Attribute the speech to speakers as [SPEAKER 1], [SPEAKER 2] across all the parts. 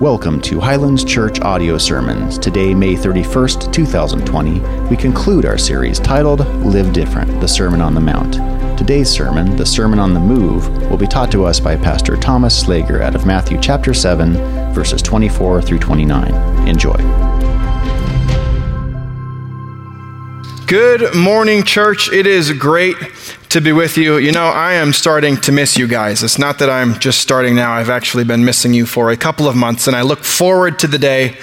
[SPEAKER 1] Welcome to Highlands Church Audio Sermons. Today, May 31st, 2020, we conclude our series titled Live Different The Sermon on the Mount. Today's sermon, The Sermon on the Move, will be taught to us by Pastor Thomas Slager out of Matthew chapter 7, verses 24 through 29. Enjoy.
[SPEAKER 2] Good morning, church. It is great to be with you. You know, I am starting to miss you guys. It's not that I'm just starting now, I've actually been missing you for a couple of months, and I look forward to the day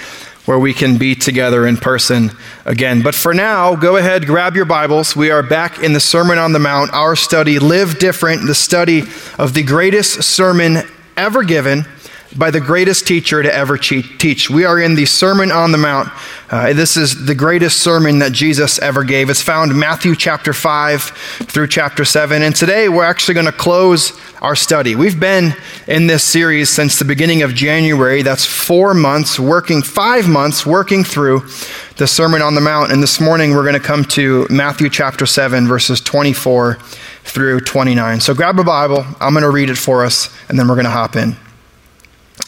[SPEAKER 2] where we can be together in person again. But for now, go ahead, grab your Bibles. We are back in the Sermon on the Mount, our study, Live Different, the study of the greatest sermon ever given by the greatest teacher to ever teach. We are in the Sermon on the Mount. Uh, this is the greatest sermon that Jesus ever gave. It's found Matthew chapter 5 through chapter 7. And today we're actually going to close our study. We've been in this series since the beginning of January. That's four months, working, five months, working through the Sermon on the Mount. And this morning we're going to come to Matthew chapter 7, verses 24 through 29. So grab a Bible. I'm going to read it for us, and then we're going to hop in.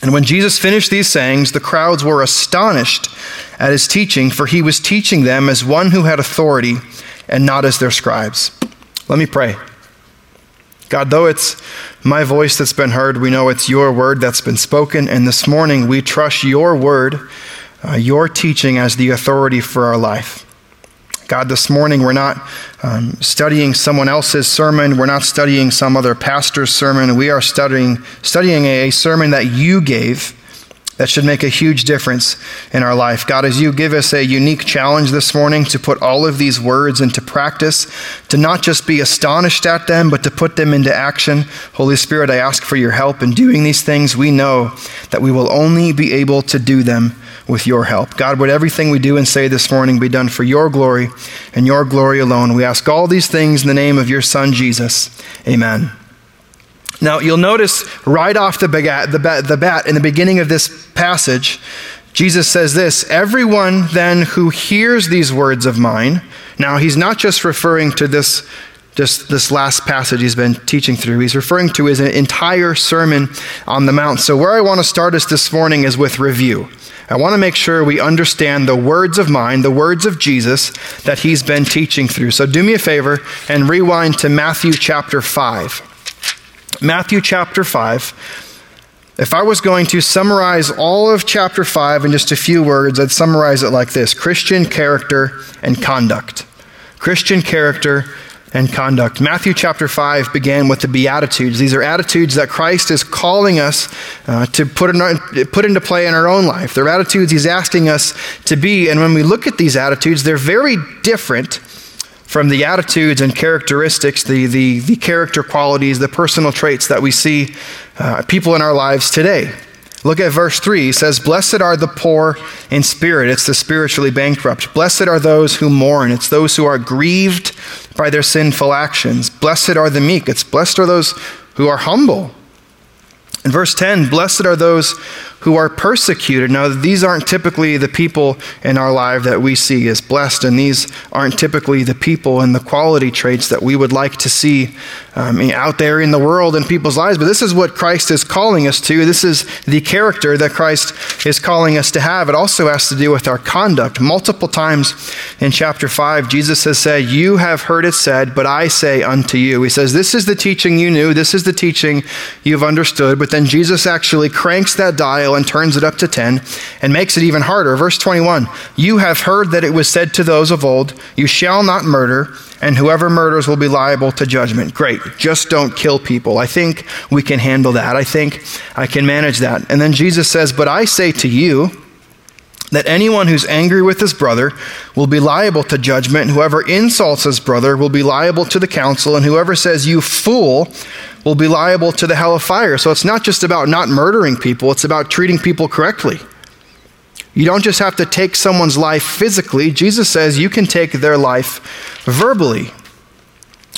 [SPEAKER 2] And when Jesus finished these sayings, the crowds were astonished at his teaching, for he was teaching them as one who had authority and not as their scribes. Let me pray. God, though it's my voice that's been heard, we know it's your word that's been spoken. And this morning, we trust your word, uh, your teaching as the authority for our life. God, this morning we're not um, studying someone else's sermon. We're not studying some other pastor's sermon. We are studying, studying a sermon that you gave that should make a huge difference in our life. God, as you give us a unique challenge this morning to put all of these words into practice, to not just be astonished at them, but to put them into action. Holy Spirit, I ask for your help in doing these things. We know that we will only be able to do them with your help. God, would everything we do and say this morning be done for your glory and your glory alone. We ask all these things in the name of your Son, Jesus. Amen. Now, you'll notice right off the bat, the bat, the bat in the beginning of this passage, Jesus says this Everyone then who hears these words of mine, now he's not just referring to this just this last passage he's been teaching through. He's referring to his entire sermon on the Mount. So, where I want to start us this morning is with review. I want to make sure we understand the words of mine, the words of Jesus that he's been teaching through. So do me a favor and rewind to Matthew chapter 5. Matthew chapter 5. If I was going to summarize all of chapter 5 in just a few words, I'd summarize it like this Christian character and conduct. Christian character and conduct. Matthew chapter 5 began with the Beatitudes. These are attitudes that Christ is calling us uh, to put, in, put into play in our own life. They're attitudes he's asking us to be. And when we look at these attitudes, they're very different from the attitudes and characteristics, the, the, the character qualities, the personal traits that we see uh, people in our lives today. Look at verse 3. He says, Blessed are the poor in spirit. It's the spiritually bankrupt. Blessed are those who mourn. It's those who are grieved by their sinful actions. Blessed are the meek. It's blessed are those who are humble. In verse 10, blessed are those who are persecuted. Now, these aren't typically the people in our life that we see as blessed, and these aren't typically the people and the quality traits that we would like to see um, out there in the world in people's lives. But this is what Christ is calling us to. This is the character that Christ is calling us to have. It also has to do with our conduct. Multiple times in chapter 5, Jesus has said, You have heard it said, but I say unto you. He says, This is the teaching you knew, this is the teaching you've understood. But then Jesus actually cranks that dial and turns it up to 10 and makes it even harder. Verse 21 You have heard that it was said to those of old, You shall not murder, and whoever murders will be liable to judgment. Great. Just don't kill people. I think we can handle that. I think I can manage that. And then Jesus says, But I say to you, that anyone who's angry with his brother will be liable to judgment, whoever insults his brother will be liable to the council, and whoever says, You fool, will be liable to the hell of fire. So it's not just about not murdering people, it's about treating people correctly. You don't just have to take someone's life physically. Jesus says you can take their life verbally.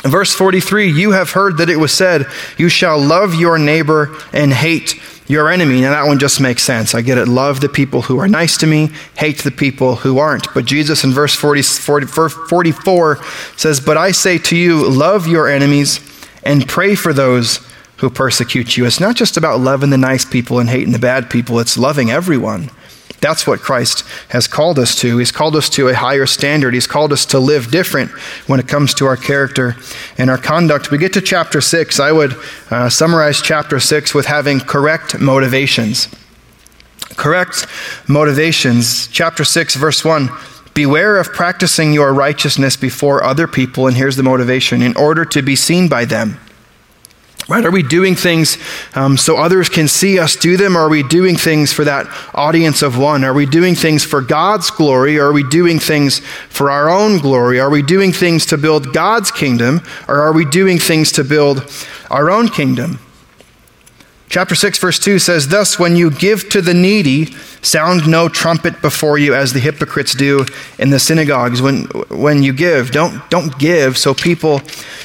[SPEAKER 2] Verse 43 You have heard that it was said, You shall love your neighbor and hate your enemy. Now, that one just makes sense. I get it. Love the people who are nice to me, hate the people who aren't. But Jesus in verse 40, 40, 44 says, But I say to you, love your enemies and pray for those who persecute you. It's not just about loving the nice people and hating the bad people, it's loving everyone. That's what Christ has called us to. He's called us to a higher standard. He's called us to live different when it comes to our character and our conduct. We get to chapter 6. I would uh, summarize chapter 6 with having correct motivations. Correct motivations. Chapter 6, verse 1. Beware of practicing your righteousness before other people, and here's the motivation in order to be seen by them. Right? Are we doing things um, so others can see us do them? Or are we doing things for that audience of one? Are we doing things for God's glory? Or are we doing things for our own glory? Are we doing things to build God's kingdom? Or are we doing things to build our own kingdom? Chapter 6, verse 2 says, Thus, when you give to the needy, sound no trumpet before you as the hypocrites do in the synagogues. When, when you give, don't, don't give so people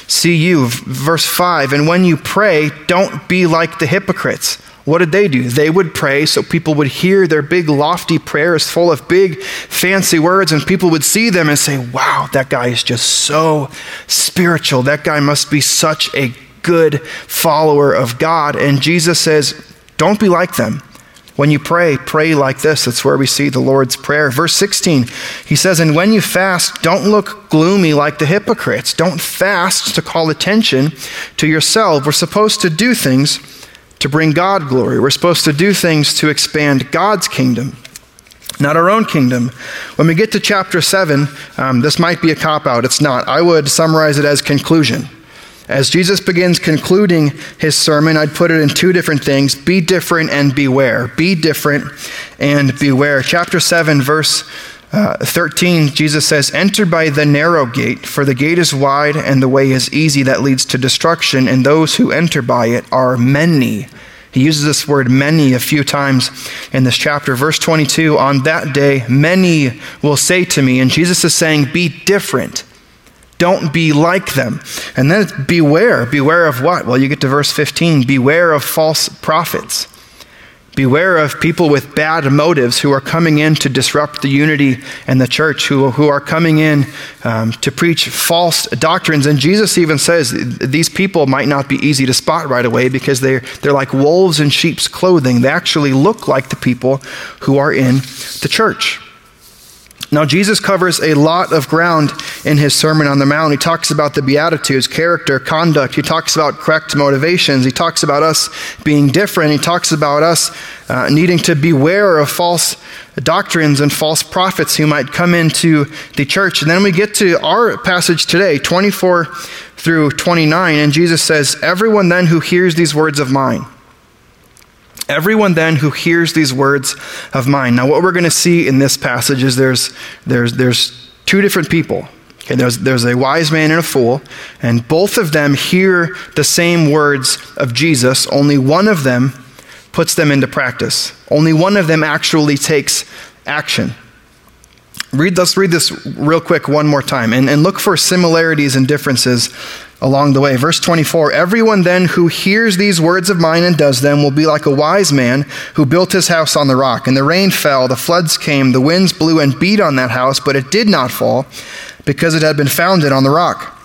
[SPEAKER 2] see you. Verse 5, and when you pray, don't be like the hypocrites. What did they do? They would pray so people would hear their big, lofty prayers full of big, fancy words, and people would see them and say, Wow, that guy is just so spiritual. That guy must be such a good follower of God. And Jesus says, don't be like them. When you pray, pray like this. That's where we see the Lord's Prayer. Verse 16, he says, And when you fast, don't look gloomy like the hypocrites. Don't fast to call attention to yourself. We're supposed to do things to bring God glory. We're supposed to do things to expand God's kingdom, not our own kingdom. When we get to chapter 7, um, this might be a cop out. It's not. I would summarize it as conclusion. As Jesus begins concluding his sermon, I'd put it in two different things be different and beware. Be different and beware. Chapter 7, verse uh, 13, Jesus says, Enter by the narrow gate, for the gate is wide and the way is easy that leads to destruction, and those who enter by it are many. He uses this word many a few times in this chapter. Verse 22 On that day, many will say to me, and Jesus is saying, Be different. Don't be like them. And then beware. Beware of what? Well, you get to verse 15. Beware of false prophets. Beware of people with bad motives who are coming in to disrupt the unity and the church, who, who are coming in um, to preach false doctrines. And Jesus even says these people might not be easy to spot right away because they're, they're like wolves in sheep's clothing. They actually look like the people who are in the church. Now, Jesus covers a lot of ground in his Sermon on the Mount. He talks about the Beatitudes, character, conduct. He talks about correct motivations. He talks about us being different. He talks about us uh, needing to beware of false doctrines and false prophets who might come into the church. And then we get to our passage today, 24 through 29, and Jesus says, Everyone then who hears these words of mine, Everyone then who hears these words of mine. Now, what we're going to see in this passage is there's, there's, there's two different people. Okay, there's, there's a wise man and a fool, and both of them hear the same words of Jesus. Only one of them puts them into practice. Only one of them actually takes action. Read, let's read this real quick one more time and, and look for similarities and differences along the way. Verse 24 Everyone then who hears these words of mine and does them will be like a wise man who built his house on the rock. And the rain fell, the floods came, the winds blew and beat on that house, but it did not fall because it had been founded on the rock.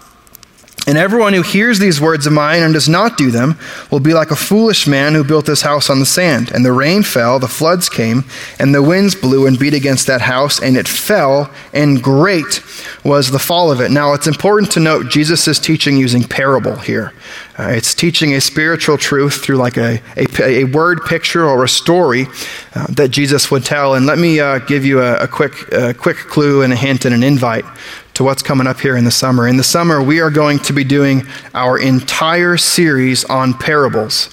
[SPEAKER 2] And everyone who hears these words of mine and does not do them will be like a foolish man who built his house on the sand. And the rain fell, the floods came, and the winds blew and beat against that house, and it fell, and great was the fall of it. Now, it's important to note Jesus is teaching using parable here. Uh, it's teaching a spiritual truth through like a, a, a word picture or a story uh, that Jesus would tell. And let me uh, give you a, a quick, a quick clue and a hint and an invite to what's coming up here in the summer. In the summer, we are going to be doing our entire series on parables.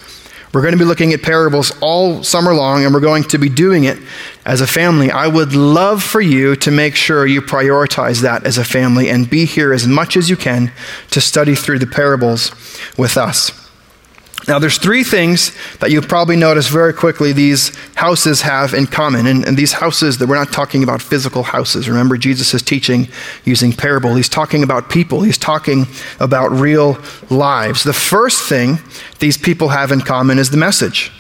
[SPEAKER 2] We're going to be looking at parables all summer long, and we're going to be doing it as a family. I would love for you to make sure you prioritize that as a family and be here as much as you can to study through the parables with us. Now, there's three things that you'll probably notice very quickly these houses have in common. And, and, these houses, that we're not talking about physical houses. Remember, Jesus is teaching using parable. He's talking about people, he's talking about real lives. The first thing these people have in common is the message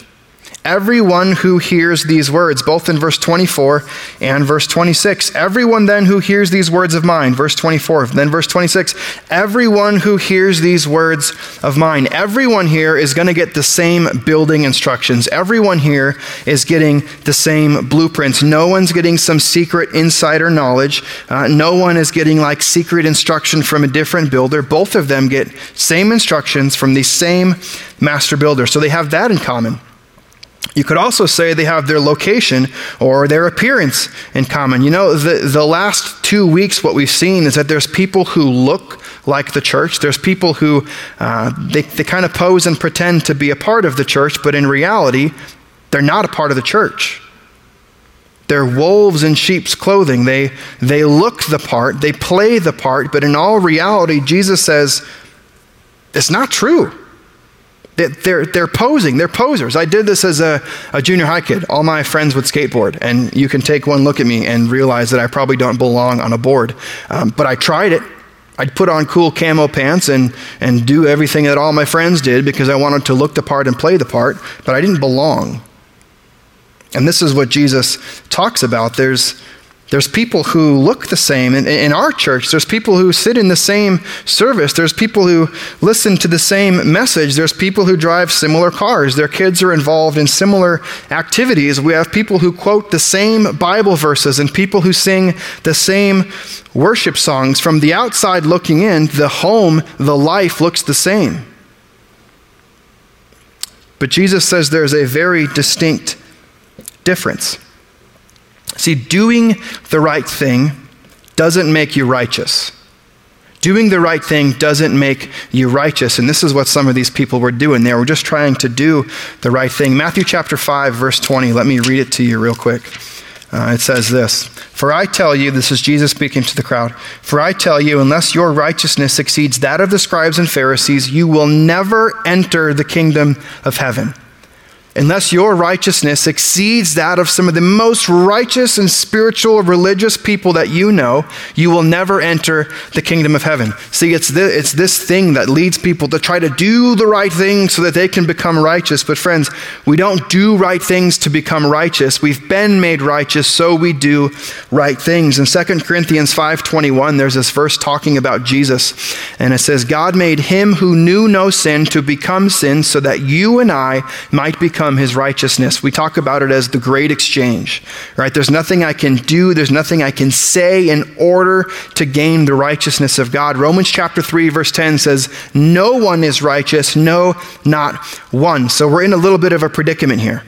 [SPEAKER 2] everyone who hears these words, both in verse 24 and verse 26. Everyone then who hears these words of mine, verse 24, then verse 26. Everyone who hears these words of mine, everyone here is going to get the same building instructions. Everyone here is getting the same blueprints. No one's getting some secret insider knowledge. Uh, no one is getting like secret instruction from a different builder. Both of them get same instructions from the same master builder. So they have that in common. You could also say they have their location or their appearance in common. You know, the, the last two weeks, what we've seen is that there's people who look like the church. There's people who uh, they, they kind of pose and pretend to be a part of the church, but in reality, they're not a part of the church. They're wolves in sheep's clothing. They, they look the part, they play the part, but in all reality, Jesus says, it's not true. They're, they're posing, they're posers. I did this as a, a junior high kid. All my friends would skateboard, and you can take one look at me and realize that I probably don't belong on a board. Um, but I tried it. I'd put on cool camo pants and, and do everything that all my friends did because I wanted to look the part and play the part, but I didn't belong. And this is what Jesus talks about. There's, there's people who look the same. In, in, our church, there's people who sit in the same service. There's people who listen to the same message. There's people who drive similar cars. Their kids are involved in similar activities. We have people who quote the same Bible verses and people who sing the same worship songs. From the outside looking in, the home, the life looks the same. But Jesus says there's a very distinct difference. See, doing the right thing doesn't make you righteous. Doing the right thing doesn't make you righteous. And this is what some of these people were doing. They were just trying to do the right thing. Matthew chapter 5, verse 20. Let me read it to you real quick. Uh, it says this For I tell you, this is Jesus speaking to the crowd, for I tell you, unless your righteousness exceeds that of the scribes and Pharisees, you will never enter the kingdom of heaven unless your righteousness exceeds that of some of the most righteous and spiritual religious people that you know, you will never enter the kingdom of heaven. See, it's this, it's this thing that leads people to try to do the right thing so that they can become righteous. But, friends, we don't do right things to become righteous. We've been made righteous, so we do right things. In 2 Corinthians 5.21, there's this verse talking about Jesus, and it says, God made him who knew no sin to become sin so that you and I might become become his righteousness. We talk about it as the great exchange, right? There's nothing I can do, there's nothing I can say in order to gain the righteousness of God. Romans chapter 3, verse 10 says, No one is righteous, no, not one. So we're in a little bit of a predicament here.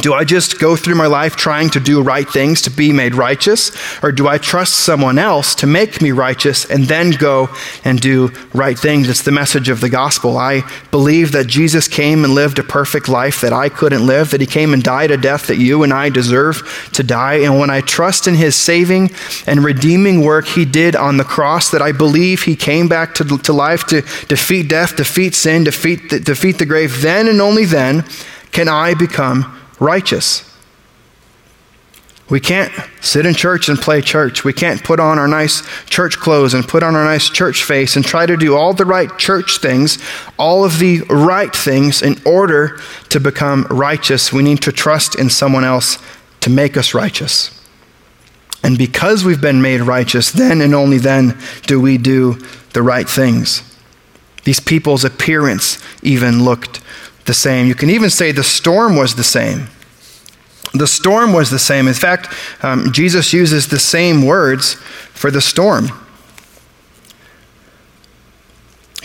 [SPEAKER 2] Do I just go through my life trying to do right things to be made righteous? Or do I trust someone else to make me righteous and then go and do right things? It's the message of the gospel. I believe that Jesus came and lived a perfect life that I couldn't live, that he came and died a death that you and I deserve to die. And when I trust in his saving and redeeming work he did on the cross, that I believe he came back to, to life to defeat death, defeat sin, defeat the, defeat the grave, then and only then can I become righteous. We can't sit in church and play church. We can't put on our nice church clothes and put on our nice church face and try to do all the right church things, all of the right things in order to become righteous. We need to trust in someone else to make us righteous. And because we've been made righteous, then and only then do we do the right things. These people's appearance even looked the same. You can even say the storm was the same. The storm was the same. In fact, um, Jesus uses the same words for the storm.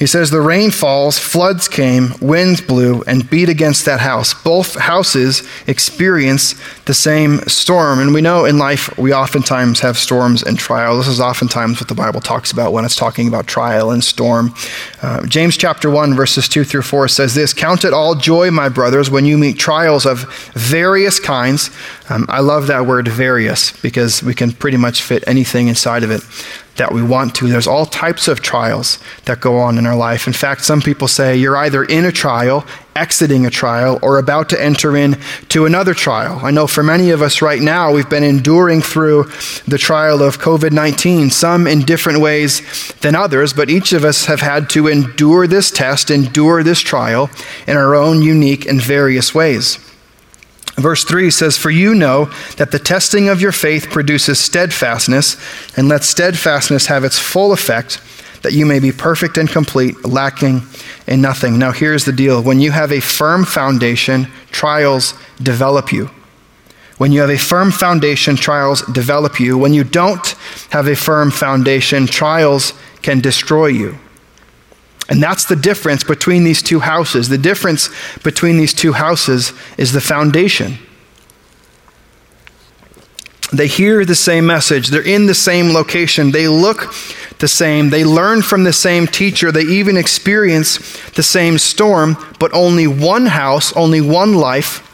[SPEAKER 2] He says, The rain falls, floods came, winds blew, and beat against that house. Both houses experience the same storm. And we know in life we oftentimes have storms and trials. This is oftentimes what the Bible talks about when it's talking about trial and storm. Uh, James chapter 1, verses 2 through 4 says this Count it all joy, my brothers, when you meet trials of various kinds. Um, I love that word various because we can pretty much fit anything inside of it. That we want to. There's all types of trials that go on in our life. In fact, some people say you're either in a trial, exiting a trial, or about to enter into another trial. I know for many of us right now, we've been enduring through the trial of COVID 19, some in different ways than others, but each of us have had to endure this test, endure this trial in our own unique and various ways. Verse 3 says, For you know that the testing of your faith produces steadfastness, and let steadfastness have its full effect, that you may be perfect and complete, lacking in nothing. Now, here's the deal when you have a firm foundation, trials develop you. When you have a firm foundation, trials develop you. When you don't have a firm foundation, trials can destroy you. And that's the difference between these two houses. The difference between these two houses is the foundation. They hear the same message, they're in the same location, they look the same, they learn from the same teacher, they even experience the same storm, but only one house, only one life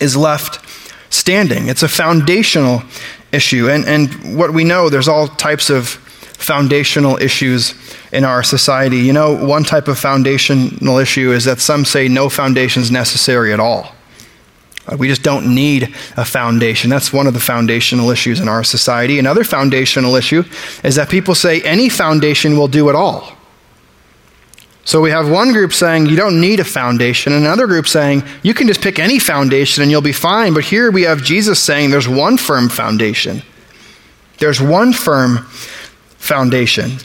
[SPEAKER 2] is left standing. It's a foundational issue. And, and what we know, there's all types of foundational issues in our society. You know, one type of foundational issue is that some say no foundation is necessary at all. Uh, we just don't need a foundation. That's one of the foundational issues in our society. Another foundational issue is that people say any foundation will do it all. So we have one group saying you don't need a foundation, and another group saying you can just pick any foundation and you'll be fine. But here we have Jesus saying there's one firm foundation. There's one firm foundation.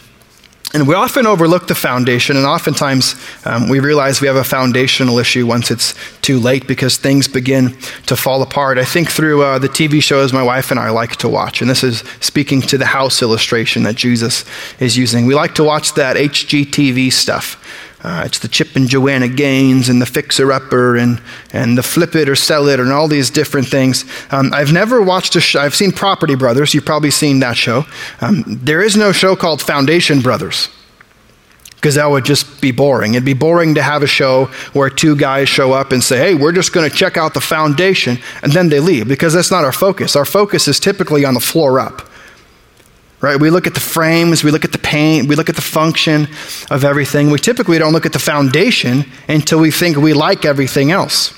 [SPEAKER 2] And we often overlook the foundation, and oftentimes um, we realize we have a foundational issue once it's too late because things begin to fall apart. I think through uh, the TV shows my wife and I like to watch, and this is speaking to the house illustration that Jesus is using. We like to watch that HGTV stuff. Uh, it's the Chip and Joanna Gaines and the Fixer Upper and, and the Flip It or Sell It and all these different things. Um, I've never watched a show. I've seen Property Brothers. You've probably seen that show. Um, there is no show called Foundation Brothers because that would just be boring. It'd be boring to have a show where two guys show up and say, hey, we're just going to check out the foundation, and then they leave because that's not our focus. Our focus is typically on the floor up. Right? We look at the frames, we look at the paint, we look at the function of everything. We typically don't look at the foundation until we think we like everything else.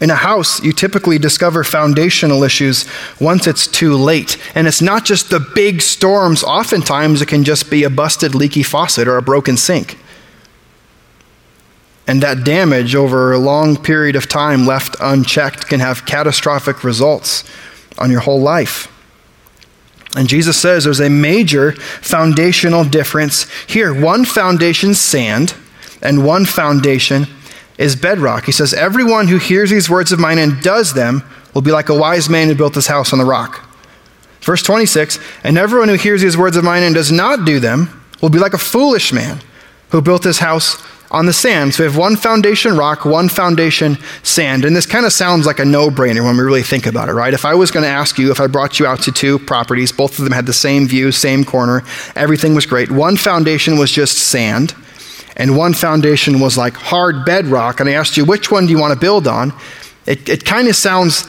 [SPEAKER 2] In a house, you typically discover foundational issues once it's too late. And it's not just the big storms, oftentimes, it can just be a busted, leaky faucet or a broken sink. And that damage over a long period of time left unchecked can have catastrophic results on your whole life. And Jesus says there's a major foundational difference here. One foundation sand, and one foundation is bedrock. He says, Everyone who hears these words of mine and does them will be like a wise man who built his house on the rock. Verse 26 And everyone who hears these words of mine and does not do them will be like a foolish man who built his house on the sand. So we have one foundation rock, one foundation sand. And this kind of sounds like a no brainer when we really think about it, right? If I was going to ask you, if I brought you out to two properties, both of them had the same view, same corner, everything was great. One foundation was just sand, and one foundation was like hard bedrock. And I asked you, which one do you want to build on? It, it kind of sounds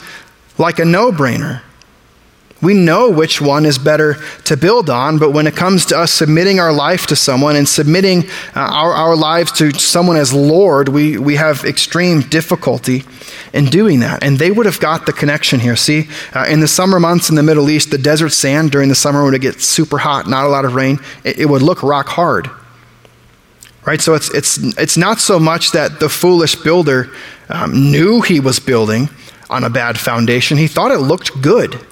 [SPEAKER 2] like a no brainer. We know which one is better to build on, but when it comes to us submitting our life to someone and submitting uh, our, our lives to someone as Lord, we, we have extreme difficulty in doing that. And they would have got the connection here. See, uh, in the summer months in the Middle East, the desert sand during the summer when it gets super hot, not a lot of rain, it, it would look rock hard. Right? So it's, it's, it's not so much that the foolish builder um, knew he was building on a bad foundation, he thought it looked good.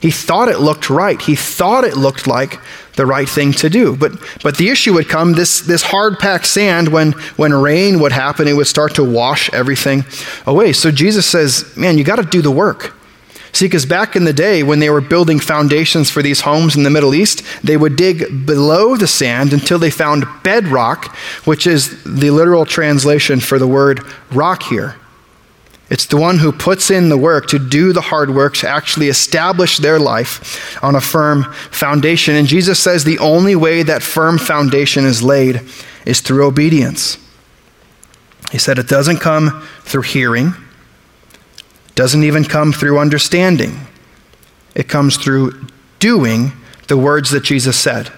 [SPEAKER 2] He thought it looked right. He thought it looked like the right thing to do. But, but the issue would come this, this hard packed sand, when, when rain would happen, it would start to wash everything away. So Jesus says, Man, you got to do the work. See, because back in the day when they were building foundations for these homes in the Middle East, they would dig below the sand until they found bedrock, which is the literal translation for the word rock here. It's the one who puts in the work to do the hard work to actually establish their life on a firm foundation. And Jesus says the only way that firm foundation is laid is through obedience. He said it doesn't come through hearing, doesn't even come through understanding. it comes through doing the words that Jesus said.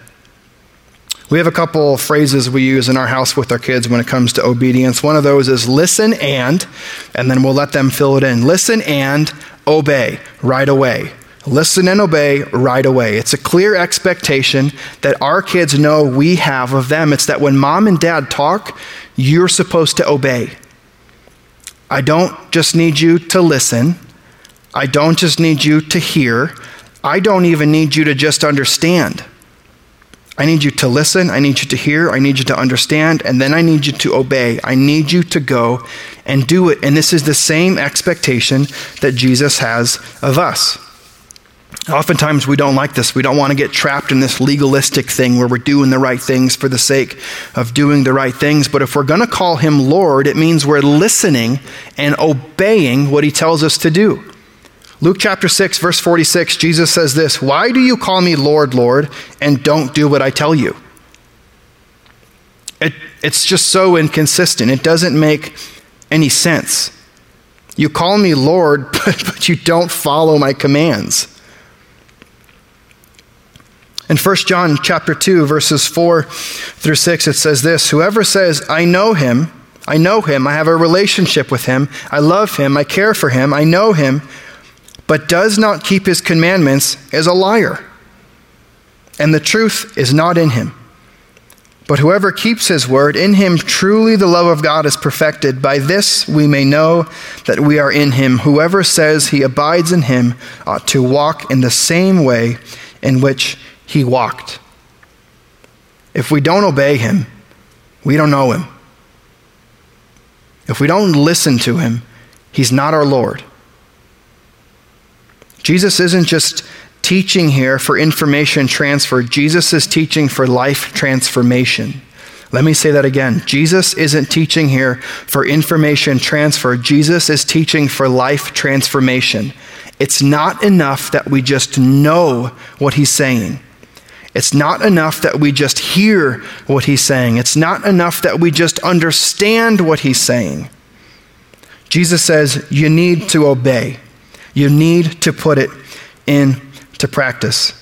[SPEAKER 2] We have a couple phrases we use in our house with our kids when it comes to obedience. One of those is listen and, and then we'll let them fill it in. Listen and obey right away. Listen and obey right away. It's a clear expectation that our kids know we have of them. It's that when mom and dad talk, you're supposed to obey. I don't just need you to listen. I don't just need you to hear. I don't even need you to just understand. I need you to listen. I need you to hear. I need you to understand. And then I need you to obey. I need you to go and do it. And this is the same expectation that Jesus has of us. Oftentimes, we don't like this. We don't want to get trapped in this legalistic thing where we're doing the right things for the sake of doing the right things. But if we're going to call him Lord, it means we're listening and obeying what he tells us to do. Luke chapter 6, verse 46, Jesus says this Why do you call me Lord, Lord, and don't do what I tell you? It, it's just so inconsistent. It doesn't make any sense. You call me Lord, but, but you don't follow my commands. In 1 John chapter 2 verses 4 through 6 it says this, whoever says I know him, I know him, I have a relationship with him, I love him, I care for him, I know him, but does not keep his commandments is a liar, and the truth is not in him. But whoever keeps his word, in him truly the love of God is perfected. By this we may know that we are in him. Whoever says he abides in him ought to walk in the same way in which he walked. If we don't obey him, we don't know him. If we don't listen to him, he's not our Lord. Jesus isn't just teaching here for information transfer, Jesus is teaching for life transformation. Let me say that again. Jesus isn't teaching here for information transfer. Jesus is teaching for life transformation. It's not enough that we just know what he's saying. It's not enough that we just hear what he's saying. It's not enough that we just understand what he's saying. Jesus says you need to obey. You need to put it into practice.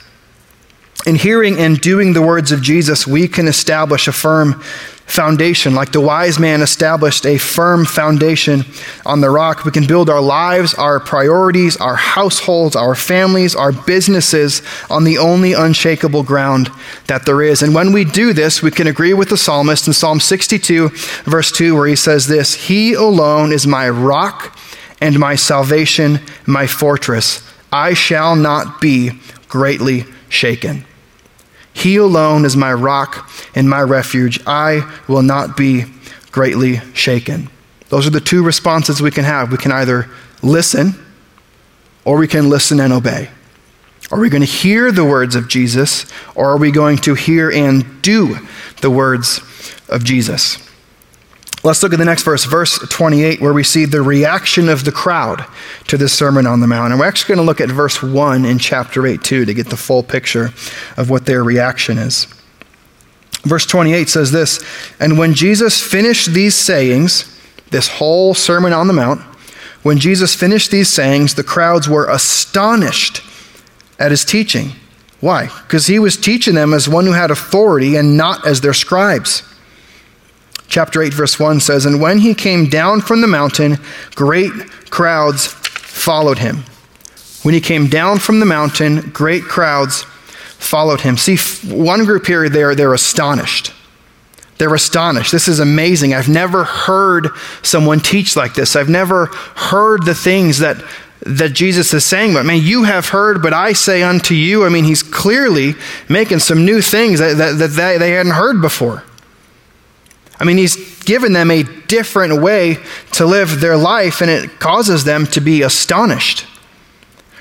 [SPEAKER 2] In hearing and doing the words of Jesus, we can establish a firm foundation. Like the wise man established a firm foundation on the rock, we can build our lives, our priorities, our households, our families, our businesses on the only unshakable ground that there is. And when we do this, we can agree with the psalmist in Psalm 62, verse 2, where he says this He alone is my rock and my salvation, my fortress. I shall not be greatly shaken. He alone is my rock and my refuge. I will not be greatly shaken. Those are the two responses we can have. We can either listen or we can listen and obey. Are we going to hear the words of Jesus or are we going to hear and do the words of Jesus? Let's look at the next verse, verse 28, where we see the reaction of the crowd to this Sermon on the Mount. And we're actually going to look at verse 1 in chapter 8, too, to get the full picture of what their reaction is. Verse 28 says this And when Jesus finished these sayings, this whole Sermon on the Mount, when Jesus finished these sayings, the crowds were astonished at his teaching. Why? Because he was teaching them as one who had authority and not as their scribes. Chapter 8, verse 1 says, And when he came down from the mountain, great crowds followed him. When he came down from the mountain, great crowds followed him. See, one group here, they're, they're astonished. They're astonished. This is amazing. I've never heard someone teach like this. I've never heard the things that, that Jesus is saying, but man, you have heard, but I say unto you. I mean, he's clearly making some new things that, that, that they, they hadn't heard before. I mean, he's given them a different way to live their life, and it causes them to be astonished.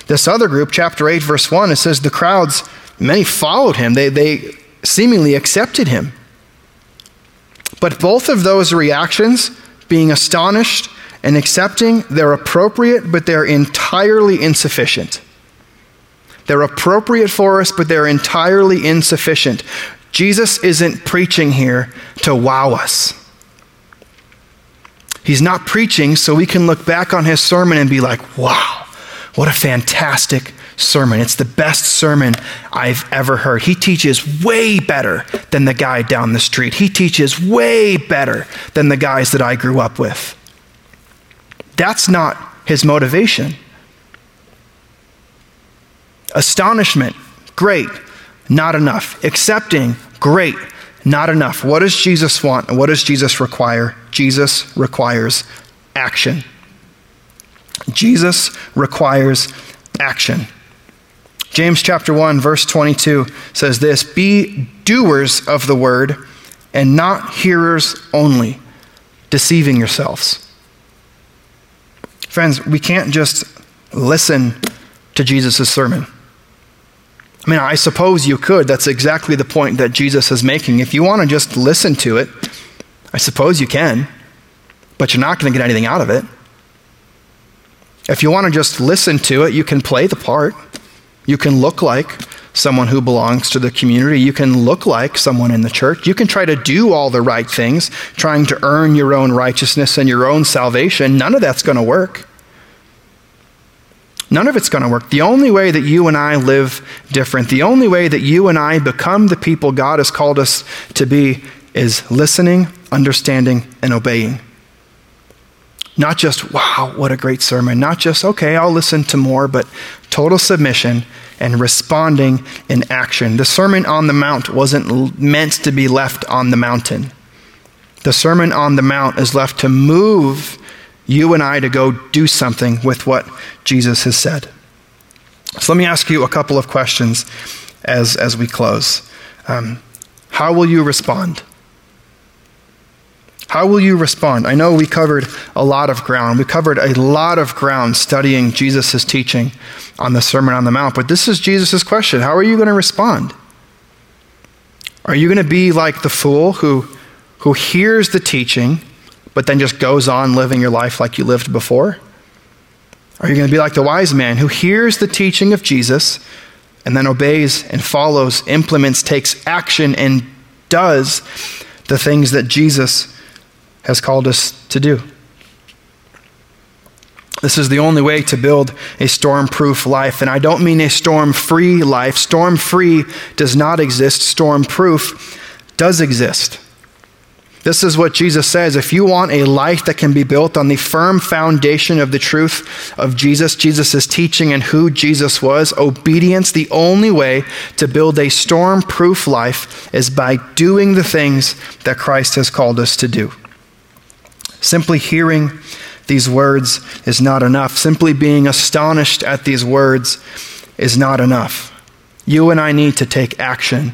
[SPEAKER 2] This other group, chapter 8, verse 1, it says the crowds, many followed him. They, they seemingly accepted him. But both of those reactions, being astonished and accepting, they're appropriate, but they're entirely insufficient. They're appropriate for us, but they're entirely insufficient. Jesus isn't preaching here to wow us. He's not preaching so we can look back on his sermon and be like, wow, what a fantastic sermon. It's the best sermon I've ever heard. He teaches way better than the guy down the street. He teaches way better than the guys that I grew up with. That's not his motivation. Astonishment, great, not enough. Accepting, great, not enough. What does Jesus want and what does Jesus require? Jesus requires action. Jesus requires action. James chapter 1 verse 22 says this, "Be doers of the word and not hearers only, deceiving yourselves." Friends, we can't just listen to Jesus' sermon. I mean, I suppose you could. That's exactly the point that Jesus is making. If you want to just listen to it, I suppose you can, but you're not going to get anything out of it. If you want to just listen to it, you can play the part. You can look like someone who belongs to the community. You can look like someone in the church. You can try to do all the right things, trying to earn your own righteousness and your own salvation. None of that's going to work. None of it's going to work. The only way that you and I live different, the only way that you and I become the people God has called us to be, is listening, understanding, and obeying. Not just, wow, what a great sermon. Not just, okay, I'll listen to more, but total submission and responding in action. The Sermon on the Mount wasn't meant to be left on the mountain. The Sermon on the Mount is left to move you and I to go do something with what Jesus has said. So let me ask you a couple of questions as, as we close. Um, how will you respond? How will you respond? I know we covered a lot of ground. We covered a lot of ground studying Jesus' teaching on the Sermon on the Mount, but this is Jesus' question. How are you going to respond? Are you going to be like the fool who, who hears the teaching, but then just goes on living your life like you lived before? Are you going to be like the wise man who hears the teaching of Jesus and then obeys and follows, implements, takes action, and does the things that Jesus has called us to do. This is the only way to build a storm proof life. And I don't mean a storm free life. Storm free does not exist, storm proof does exist. This is what Jesus says. If you want a life that can be built on the firm foundation of the truth of Jesus, Jesus' teaching, and who Jesus was, obedience, the only way to build a storm proof life is by doing the things that Christ has called us to do. Simply hearing these words is not enough. Simply being astonished at these words is not enough. You and I need to take action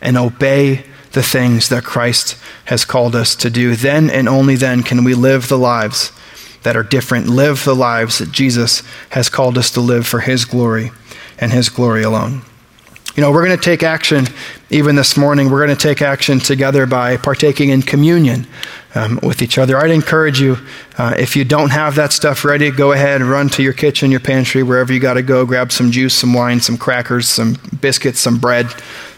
[SPEAKER 2] and obey the things that Christ has called us to do. Then and only then can we live the lives that are different, live the lives that Jesus has called us to live for His glory and His glory alone. You know, we're going to take action even this morning. We're going to take action together by partaking in communion um, with each other. I'd encourage you, uh, if you don't have that stuff ready, go ahead and run to your kitchen, your pantry, wherever you got to go. Grab some juice, some wine, some crackers, some biscuits, some bread.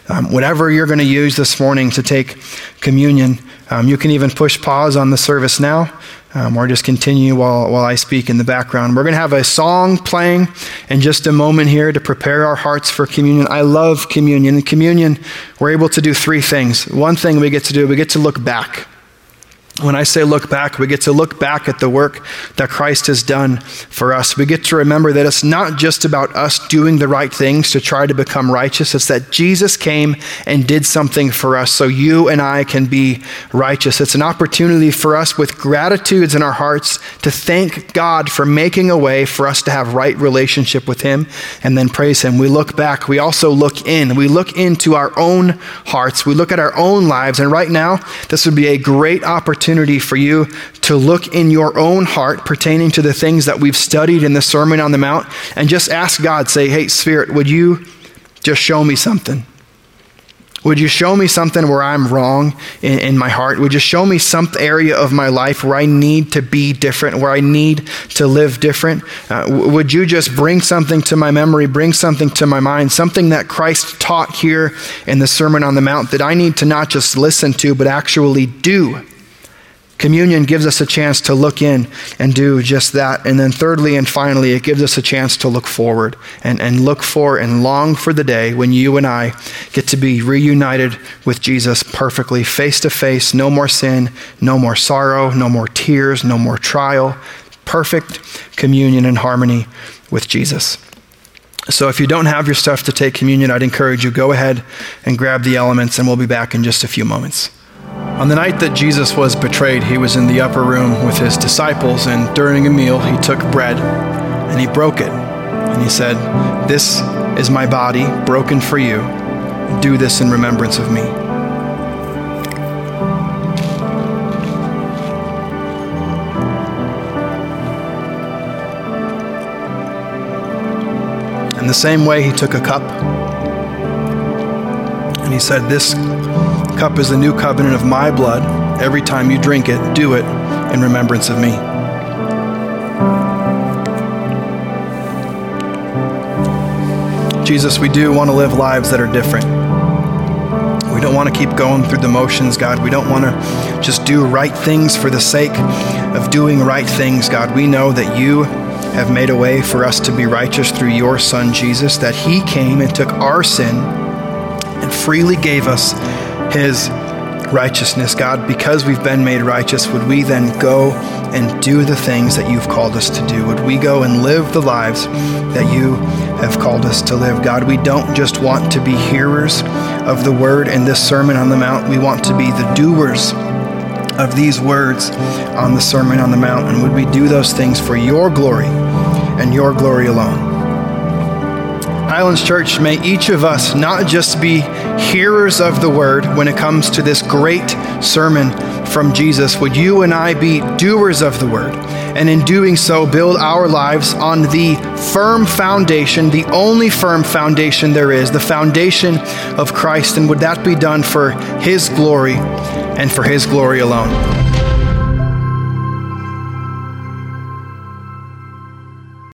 [SPEAKER 2] Um, whatever you're going to use this morning to take communion. Um, you can even push pause on the service now um, or just continue while, while I speak in the background. We're going to have a song playing in just a moment here to prepare our hearts for communion. I love communion. In communion, we're able to do three things. One thing we get to do, we get to look back. When I say look back, we get to look back at the work that Christ has done for us. We get to remember that it's not just about us doing the right things to try to become righteous. It's that Jesus came and did something for us so you and I can be righteous. It's an opportunity for us with gratitudes in our hearts to thank God for making a way for us to have right relationship with Him and then praise Him. We look back. We also look in. We look into our own hearts. We look at our own lives. And right now, this would be a great opportunity opportunity for you to look in your own heart pertaining to the things that we've studied in the Sermon on the Mount and just ask God, say, hey, Spirit, would you just show me something? Would you show me something where I'm wrong in, in, my heart? Would you show me some area of my life where I need to be different, where I need to live different? Uh, would you just bring something to my memory, bring something to my mind, something that Christ taught here in the Sermon on the Mount that I need to not just listen to, but actually do? Communion gives us a chance to look in and do just that. And then, thirdly and finally, it gives us a chance to look forward and, and look for and long for the day when you and I get to be reunited with Jesus perfectly, face to face. No more sin, no more sorrow, no more tears, no more trial. Perfect communion and harmony with Jesus. So, if you don't have your stuff to take communion, I'd encourage you go ahead and grab the elements, and we'll be back in just a few moments. On the night that Jesus was betrayed, he was in the upper room with his disciples, and during a meal, he took bread and he broke it. And he said, This is my body broken for you. Do this in remembrance of me. In the same way, he took a cup and he said, This cup is the new covenant of my blood. Every time you drink it, do it in remembrance of me. Jesus, we do want to live lives that are different. We don't want to keep going through the motions, God. We don't want to just do right things for the sake of doing right things, God. We know that you have made a way for us to be righteous through your Son, Jesus, that He came and took our sin and freely gave us his righteousness. God, because we've been made righteous, would we then go and do the things that you've called us to do? Would we go and live the lives that you have called us to live? God, we don't just want to be hearers of the word in this Sermon on the Mount, we want to be the doers of these words on the Sermon on the Mount. And would we do those things for your glory and your glory alone? Islands Church, may each of us not just be hearers of the word when it comes to this great sermon from Jesus, would you and I be doers of the word? And in doing so, build our lives on the firm foundation, the only firm foundation there is, the foundation of Christ. And would that be done for his glory and for his glory alone?